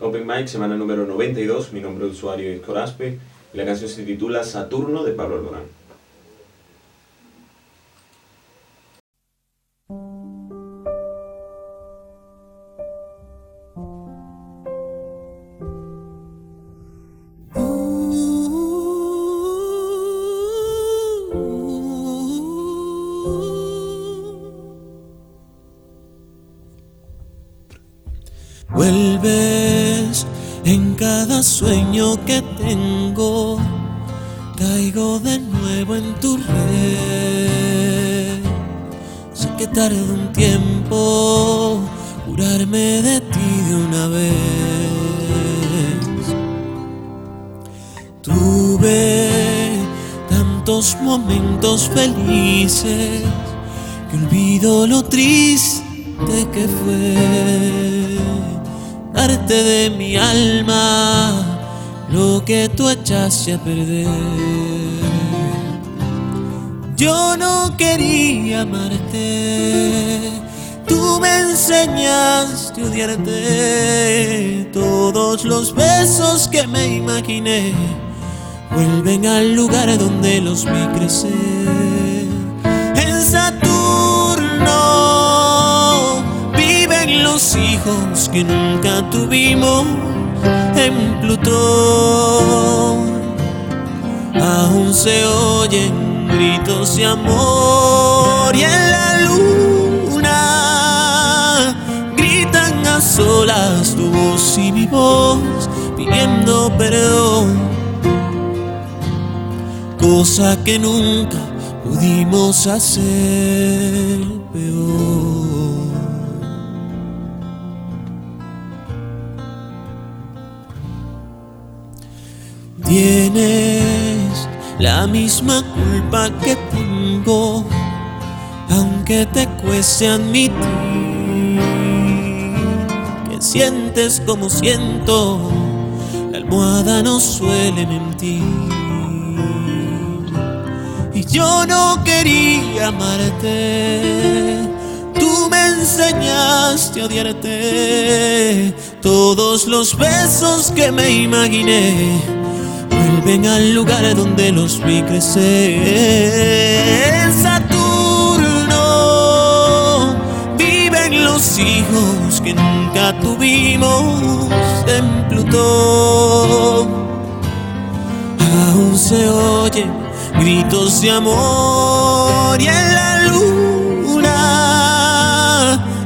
Open Mic, semana número 92. Mi nombre de usuario es Coraspe la canción se titula Saturno de Pablo Alborán. Vuelves en cada sueño que tengo, caigo de nuevo en tu red. Sé que tarde un tiempo curarme de ti de una vez. Tuve tantos momentos felices que olvido lo triste que fue darte de mi alma lo que tú echaste a perder. Yo no quería amarte, tú me enseñaste a odiarte. Todos los besos que me imaginé vuelven al lugar donde los vi crecer. Los hijos que nunca tuvimos. En Plutón aún se oyen gritos de amor y en la luna gritan a solas tu voz y mi voz pidiendo perdón cosa que nunca pudimos hacer peor. Tienes la misma culpa que tengo, aunque te cueste admitir que sientes como siento, la almohada no suele mentir. Y yo no quería amarte, tú me enseñaste a odiarte. Todos los besos que me imaginé vuelven al lugar donde los vi crecer. En Saturno viven los hijos que nunca tuvimos en Plutón. Aún se oyen gritos de amor y en la luna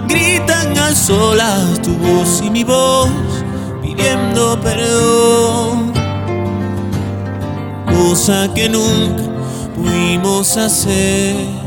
gritan a solas tu voz y mi voz pidiendo perdón cosa que nunca pudimos hacer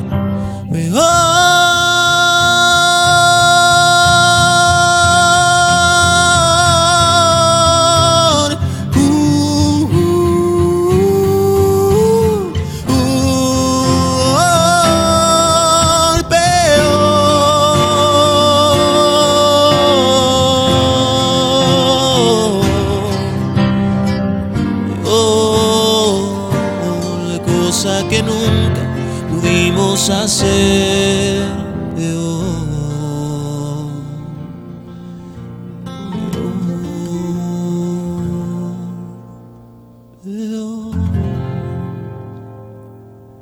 pudimos hacer peor.